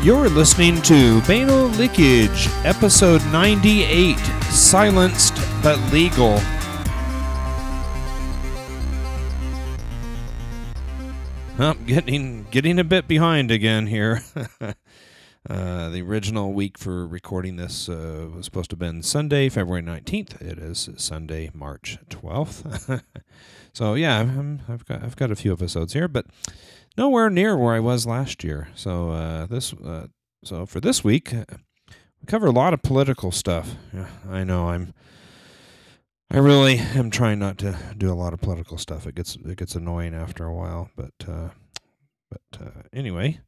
You're listening to Banal Leakage, episode 98 Silenced but Legal. I'm getting getting a bit behind again here. uh, the original week for recording this uh, was supposed to have been Sunday, February 19th. It is Sunday, March 12th. so yeah, i have got I've got a few episodes here, but nowhere near where I was last year. So uh, this uh, so for this week, uh, we cover a lot of political stuff. Yeah, I know I'm I really am trying not to do a lot of political stuff. It gets it gets annoying after a while, but uh, but uh, anyway,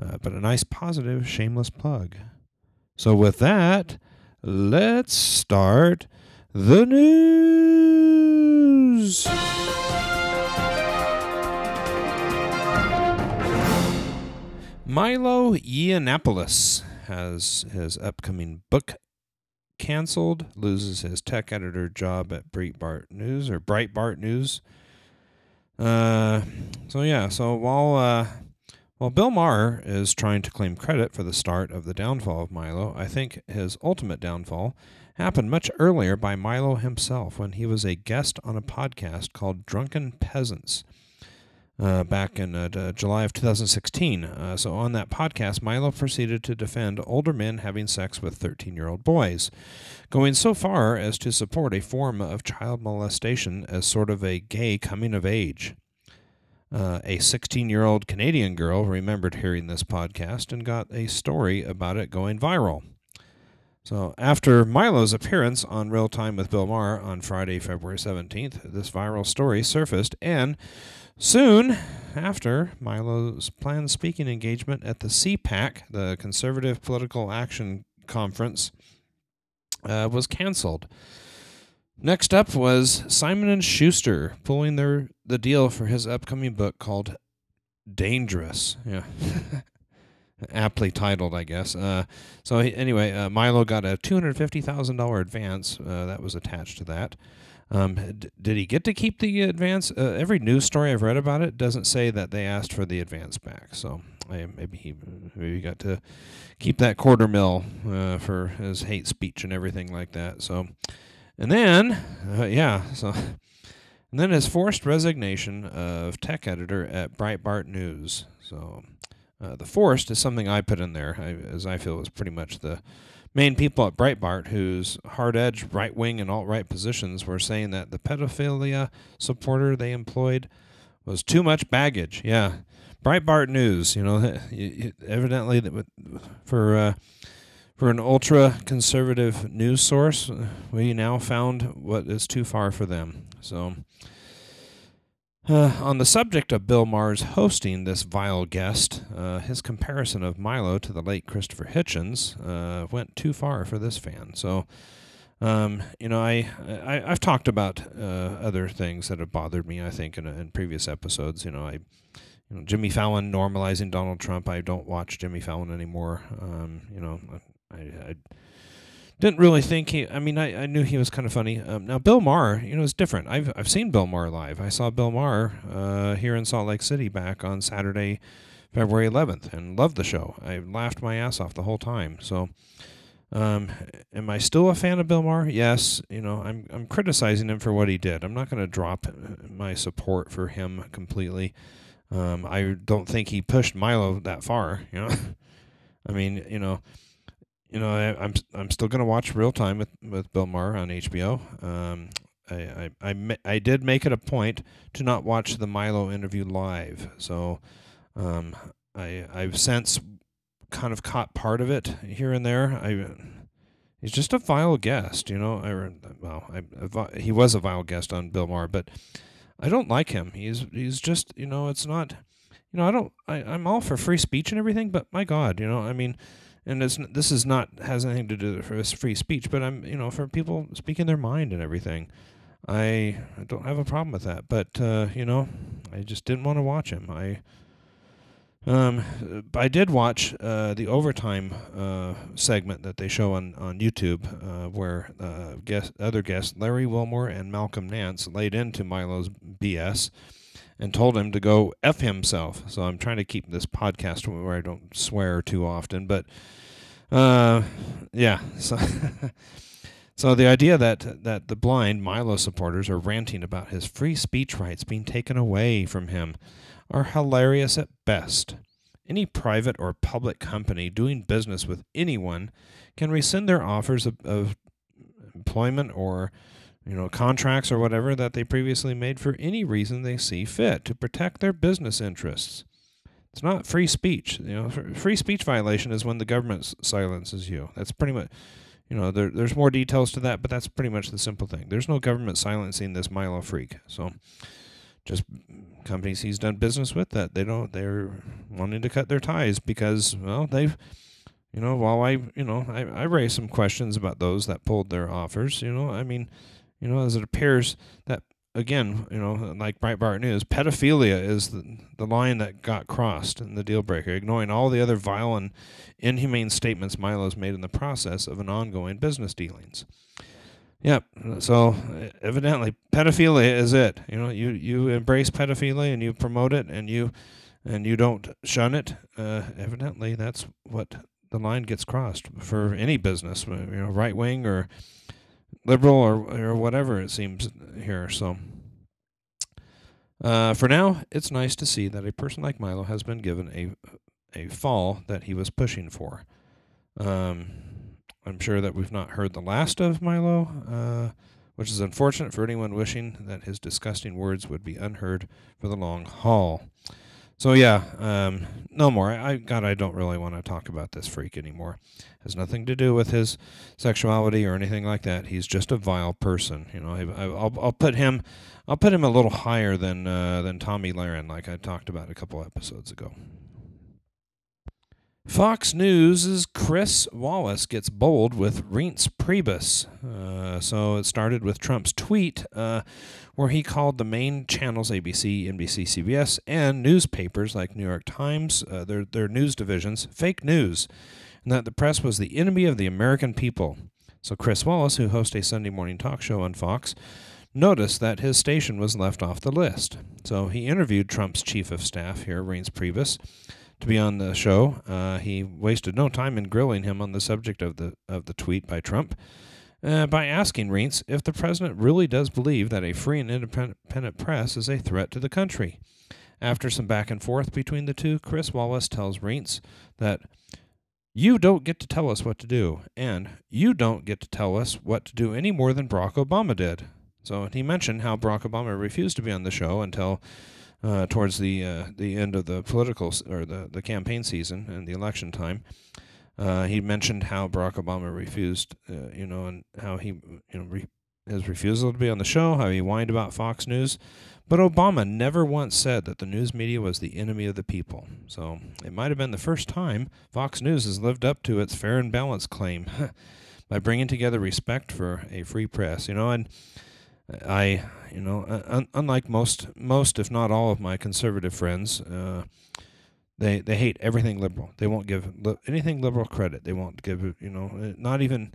uh, but a nice positive shameless plug. So with that, let's start the news. Milo Yiannopoulos has his upcoming book canceled, loses his tech editor job at Breitbart News or Breitbart News. Uh, so yeah, so while uh, while Bill Maher is trying to claim credit for the start of the downfall of Milo, I think his ultimate downfall happened much earlier by Milo himself when he was a guest on a podcast called Drunken Peasants uh, back in uh, July of 2016. Uh, so, on that podcast, Milo proceeded to defend older men having sex with 13 year old boys, going so far as to support a form of child molestation as sort of a gay coming of age. Uh, a 16 year old Canadian girl remembered hearing this podcast and got a story about it going viral. So, after Milo's appearance on Real Time with Bill Maher on Friday, February 17th, this viral story surfaced and Soon after, Milo's planned speaking engagement at the CPAC, the Conservative Political Action Conference, uh, was canceled. Next up was Simon and Schuster pulling their the deal for his upcoming book called Dangerous. Yeah. Aptly titled, I guess. Uh, so he, anyway, uh, Milo got a two hundred fifty thousand dollar advance uh, that was attached to that. Um, d- did he get to keep the advance? Uh, every news story I've read about it doesn't say that they asked for the advance back. So I, maybe he maybe he got to keep that quarter mil uh, for his hate speech and everything like that. So, and then uh, yeah, so and then his forced resignation of tech editor at Breitbart News. So uh, the forced is something I put in there, I, as I feel was pretty much the main people at Breitbart, whose hard edged right wing and alt right positions were saying that the pedophilia supporter they employed was too much baggage. Yeah. Breitbart News, you know, evidently for uh, for an ultra conservative news source, we now found what is too far for them. So, uh, on the subject of Bill Maher's hosting this vile guest, uh, his comparison of Milo to the late Christopher Hitchens uh, went too far for this fan. So, um, you know, I, I have talked about uh, other things that have bothered me. I think in, in previous episodes, you know, I, you know, Jimmy Fallon normalizing Donald Trump. I don't watch Jimmy Fallon anymore. Um, you know, I, I didn't really think he. I mean, I, I knew he was kind of funny. Um, now Bill Maher, you know, is different. I've I've seen Bill Maher live. I saw Bill Maher uh, here in Salt Lake City back on Saturday, February 11th, and loved the show. I laughed my ass off the whole time. So, um, am I still a fan of Bill Maher? Yes. You know, I'm I'm criticizing him for what he did. I'm not going to drop my support for him completely. Um, I don't think he pushed Milo that far. You know, I mean, you know you know, I, am I'm, I'm still gonna watch Real Time with, with Bill Maher on HBO. Um, I, I, I, I did make it a point to not watch the Milo interview live, so um, I I've since kind of caught part of it here and there. I he's just a vile guest, you know. I well, I, he was a vile guest on Bill Maher, but I don't like him. He's he's just you know, it's not you know, I don't I, I'm all for free speech and everything, but my God, you know, I mean and it's, this is not has anything to do with free speech, but I'm you know for people speaking their mind and everything, I, I don't have a problem with that. But uh, you know, I just didn't want to watch him. I um, I did watch uh, the overtime uh, segment that they show on on YouTube, uh, where uh, guest, other guests Larry Wilmore and Malcolm Nance laid into Milo's BS and told him to go F himself. So I'm trying to keep this podcast where I don't swear too often. But uh, yeah. So. So the idea that that the blind Milo supporters are ranting about his free speech rights being taken away from him are hilarious at best. Any private or public company doing business with anyone can rescind their offers of, of employment or you know contracts or whatever that they previously made for any reason they see fit to protect their business interests. It's not free speech. You know, free speech violation is when the government silences you. That's pretty much you know, there, there's more details to that, but that's pretty much the simple thing. There's no government silencing this Milo freak. So just companies he's done business with that they don't they're wanting to cut their ties because well they've you know while I you know I, I raised some questions about those that pulled their offers you know I mean you know as it appears that again you know like Breitbart News pedophilia is the, the line that got crossed in the deal breaker ignoring all the other vile and inhumane statements Milo's made in the process of an ongoing business dealings. Yep. So evidently, pedophilia is it. You know, you you embrace pedophilia and you promote it and you and you don't shun it. Uh, evidently, that's what the line gets crossed for any business. You know, right wing or liberal or or whatever it seems here. So. Uh, for now, it's nice to see that a person like Milo has been given a a fall that he was pushing for. Um, I'm sure that we've not heard the last of Milo, uh, which is unfortunate for anyone wishing that his disgusting words would be unheard for the long haul. So yeah, um, no more. I God, I don't really want to talk about this freak anymore. It has nothing to do with his sexuality or anything like that. He's just a vile person. You know, I, will I'll put him, I'll put him a little higher than uh, than Tomi Lahren, like I talked about a couple episodes ago. Fox News' Chris Wallace gets bold with Reince Priebus. Uh, so it started with Trump's tweet uh, where he called the main channels ABC, NBC, CBS, and newspapers like New York Times, uh, their, their news divisions, fake news, and that the press was the enemy of the American people. So Chris Wallace, who hosts a Sunday morning talk show on Fox, noticed that his station was left off the list. So he interviewed Trump's chief of staff here, Reince Priebus to be on the show. Uh, he wasted no time in grilling him on the subject of the of the tweet by Trump. Uh, by asking Reince if the president really does believe that a free and independent press is a threat to the country. After some back and forth between the two, Chris Wallace tells Reince that you don't get to tell us what to do, and you don't get to tell us what to do any more than Barack Obama did. So he mentioned how Barack Obama refused to be on the show until uh, towards the uh, the end of the political or the, the campaign season and the election time. Uh, he mentioned how Barack Obama refused, uh, you know, and how he, you know, re- his refusal to be on the show, how he whined about Fox News. But Obama never once said that the news media was the enemy of the people. So it might have been the first time Fox News has lived up to its fair and balanced claim by bringing together respect for a free press. You know, and I, you know, un- unlike most, most if not all of my conservative friends, uh, they they hate everything liberal. They won't give li- anything liberal credit. They won't give, you know, uh, not even,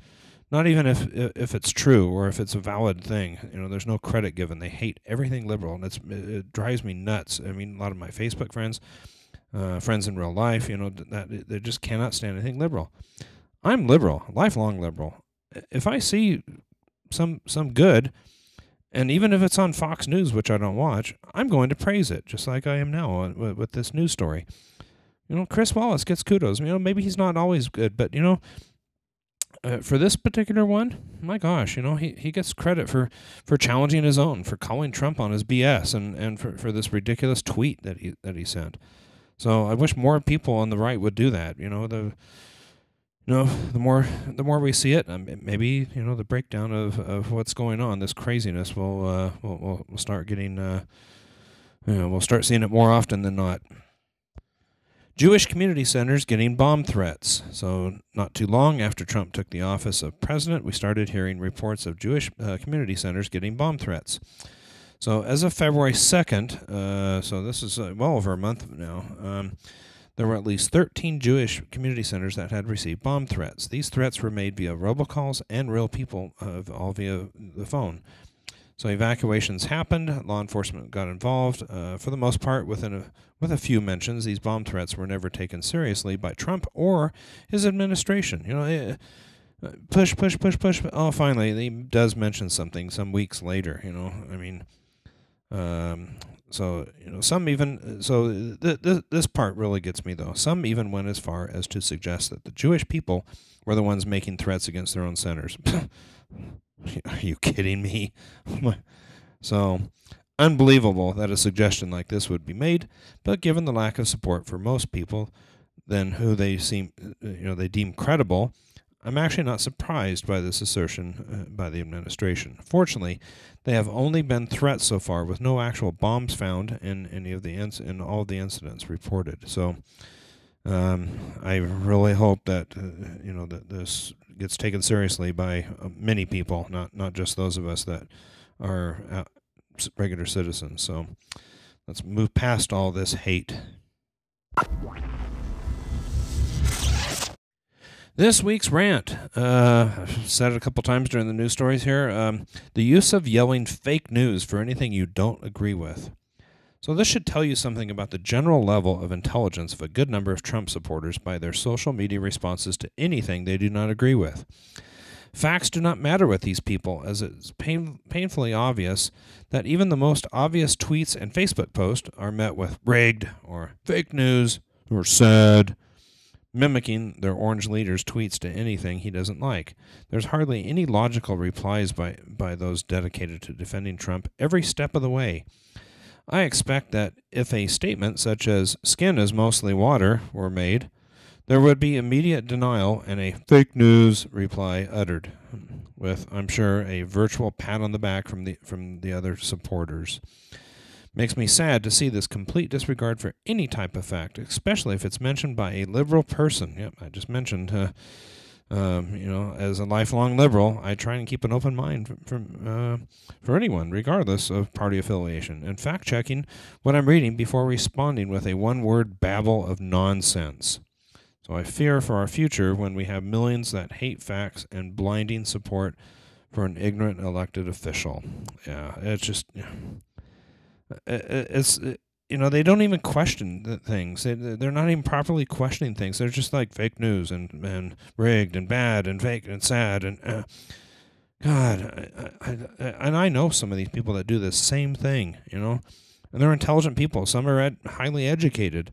not even if if it's true or if it's a valid thing. You know, there's no credit given. They hate everything liberal, and it's it drives me nuts. I mean, a lot of my Facebook friends, uh, friends in real life, you know, that they just cannot stand anything liberal. I'm liberal, lifelong liberal. If I see some some good and even if it's on Fox News, which I don't watch, I'm going to praise it, just like I am now with, with this news story. You know, Chris Wallace gets kudos. You know, maybe he's not always good, but you know, uh, for this particular one, my gosh, you know, he, he gets credit for, for challenging his own, for calling Trump on his BS, and, and for, for this ridiculous tweet that he that he sent. So I wish more people on the right would do that. You know, the you know, the more the more we see it, um, maybe you know the breakdown of, of what's going on, this craziness will uh, will will start getting, uh, you know, we'll start seeing it more often than not. Jewish community centers getting bomb threats. So, not too long after Trump took the office of president, we started hearing reports of Jewish uh, community centers getting bomb threats. So, as of February 2nd, uh, so this is uh, well over a month now, um, there were at least 13 Jewish community centers that had received bomb threats. These threats were made via robocalls and real people, uh, all via the phone. So evacuations happened. Law enforcement got involved. Uh, for the most part, within a, with a few mentions, these bomb threats were never taken seriously by Trump or his administration. You know, eh, push, push, push, push. Oh, finally, he does mention something some weeks later. You know, I mean, um, so you know, some even so. Th- th- this part really gets me though. Some even went as far as to suggest that the Jewish people were the ones making threats against their own centers. Are you kidding me? so unbelievable that a suggestion like this would be made, but given the lack of support for most people, then who they seem you know they deem credible, I'm actually not surprised by this assertion uh, by the administration. Fortunately, they have only been threats so far, with no actual bombs found in any of the inc- in all of the incidents reported. So, um, I really hope that uh, you know that this gets taken seriously by uh, many people, not not just those of us that are uh, regular citizens. So, let's move past all this hate. This week's rant, uh, I've said it a couple times during the news stories here. Um, the use of yelling fake news for anything you don't agree with. So, this should tell you something about the general level of intelligence of a good number of Trump supporters by their social media responses to anything they do not agree with. Facts do not matter with these people, as it's pain, painfully obvious that even the most obvious tweets and Facebook posts are met with rigged or fake news or sad mimicking their orange leader's tweets to anything he doesn't like. There's hardly any logical replies by, by those dedicated to defending Trump every step of the way. I expect that if a statement such as skin is mostly water were made, there would be immediate denial and a fake news reply uttered, with, I'm sure, a virtual pat on the back from the, from the other supporters. Makes me sad to see this complete disregard for any type of fact, especially if it's mentioned by a liberal person. Yep, I just mentioned, uh, um, you know, as a lifelong liberal, I try and keep an open mind for, uh, for anyone, regardless of party affiliation, and fact checking what I'm reading before responding with a one word babble of nonsense. So I fear for our future when we have millions that hate facts and blinding support for an ignorant elected official. Yeah, it's just. Yeah it's you know they don't even question things. They, they're not even properly questioning things. They're just like fake news and, and rigged and bad and fake and sad and uh, god I, I, I, and i know some of these people that do the same thing you know? And they're intelligent people. Some are ed- highly educated.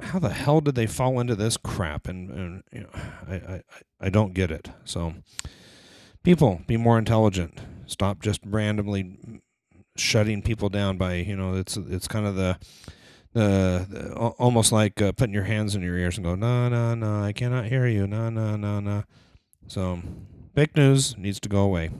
How the hell did they fall into this crap? And, and you know I, I, I don't get it. So people be more intelligent. Stop just randomly shutting people down by you know it's it's kind of the the, almost like uh, putting your hands in your ears and go no no no I cannot hear you no no no no so fake news needs to go away.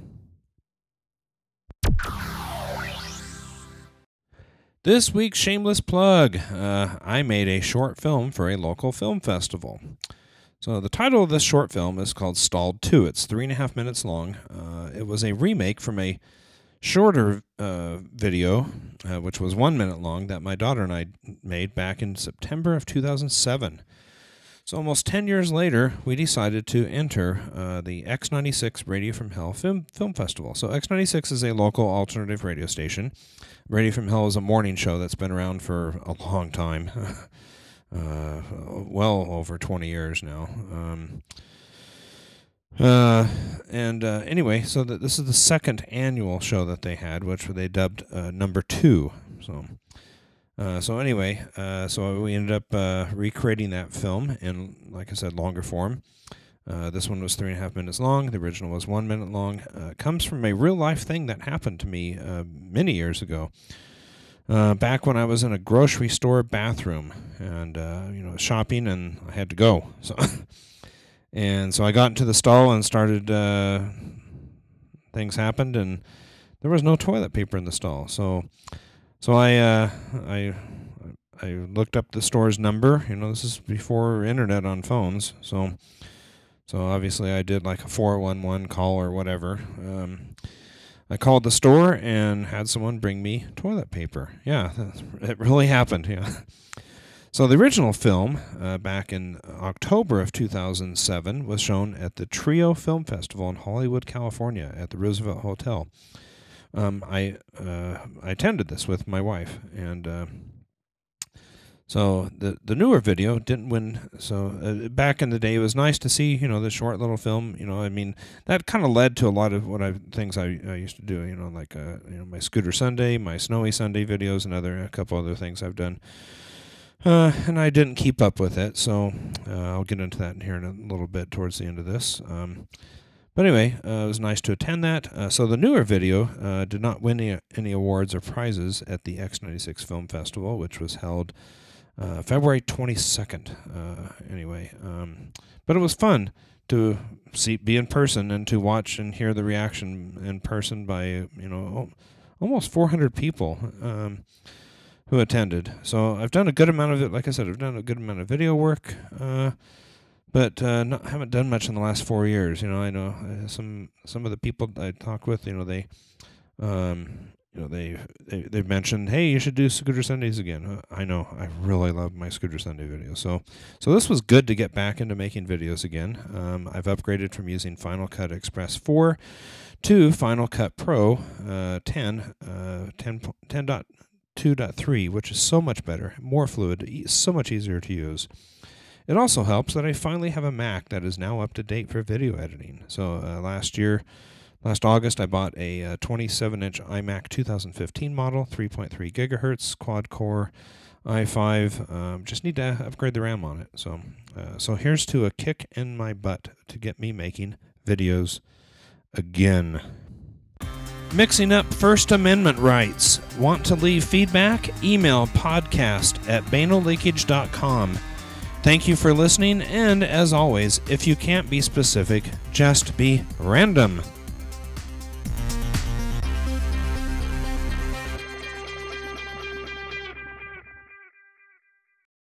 This week's shameless plug. Uh, I made a short film for a local film festival. So the title of this short film is called Stalled 2. It's three and a half minutes long. Uh, it was a remake from a shorter uh, video, uh, which was one minute long, that my daughter and I made back in September of 2007. So almost 10 years later, we decided to enter uh, the X96 Radio from Hell Film, Film Festival. So X96 is a local alternative radio station. Radio from Hell is a morning show that's been around for a long time, uh, well over 20 years now. Um, and uh, anyway, so that this is the second annual show that they had, which they dubbed uh, number two. So, uh, so anyway, uh, so we ended up uh, recreating that film in, like I said, longer form. Uh, this one was three and a half minutes long. The original was one minute long. Comes from a real life thing that happened to me many years ago. Back when I was in a grocery store bathroom and you know shopping, and I had to go. So And so I got into the stall and started. Uh, things happened, and there was no toilet paper in the stall. So, so I, uh, I, I looked up the store's number. You know, this is before internet on phones. So, so obviously I did like a four one one call or whatever. Um, I called the store and had someone bring me toilet paper. Yeah, it really happened. Yeah. So the original film, uh, back in October of 2007, was shown at the Trio Film Festival in Hollywood, California, at the Roosevelt Hotel. um, I uh, I attended this with my wife, and uh, so the the newer video didn't win. So uh, back in the day, it was nice to see you know the short little film. You know, I mean that kind of led to a lot of what I things I, I used to do. You know, like uh, you know my Scooter Sunday, my Snowy Sunday videos, and other a couple other things I've done. Uh, and I didn't keep up with it, so uh, I'll get into that in here in a little bit towards the end of this. Um, but anyway, uh, it was nice to attend that. Uh, so the newer video uh, did not win any, any awards or prizes at the X96 Film Festival, which was held uh, February 22nd. anyway, um, but it was fun to see, be in person, and to watch and hear the reaction in person by you know almost 400 people. Um, who attended. So I've done a good amount of it. Like I said, I've done a good amount of video work, uh, but uh, not, haven't done much in the last four years. You know, I know uh, some some of the people I talk with. You know, they, um, you know, they they they've mentioned, hey, you should do Scooter Sundays again. Uh, I know, I really love my Scooter Sunday videos. So so this was good to get back into making videos again. Um, I've upgraded from using Final Cut Express 4 to Final Cut Pro uh, 10, uh, 10, 10 dot 2.3, which is so much better, more fluid, so much easier to use. It also helps that I finally have a Mac that is now up to date for video editing. So uh, last year, last August, I bought a 27 uh, inch iMac 2015 model, 3.3 gigahertz, quad core i5. Um, just need to upgrade the RAM on it. So, uh, so here's to a kick in my butt to get me making videos again. Mixing up First Amendment rights. Want to leave feedback? Email podcast at banalleakage.com. Thank you for listening, and as always, if you can't be specific, just be random.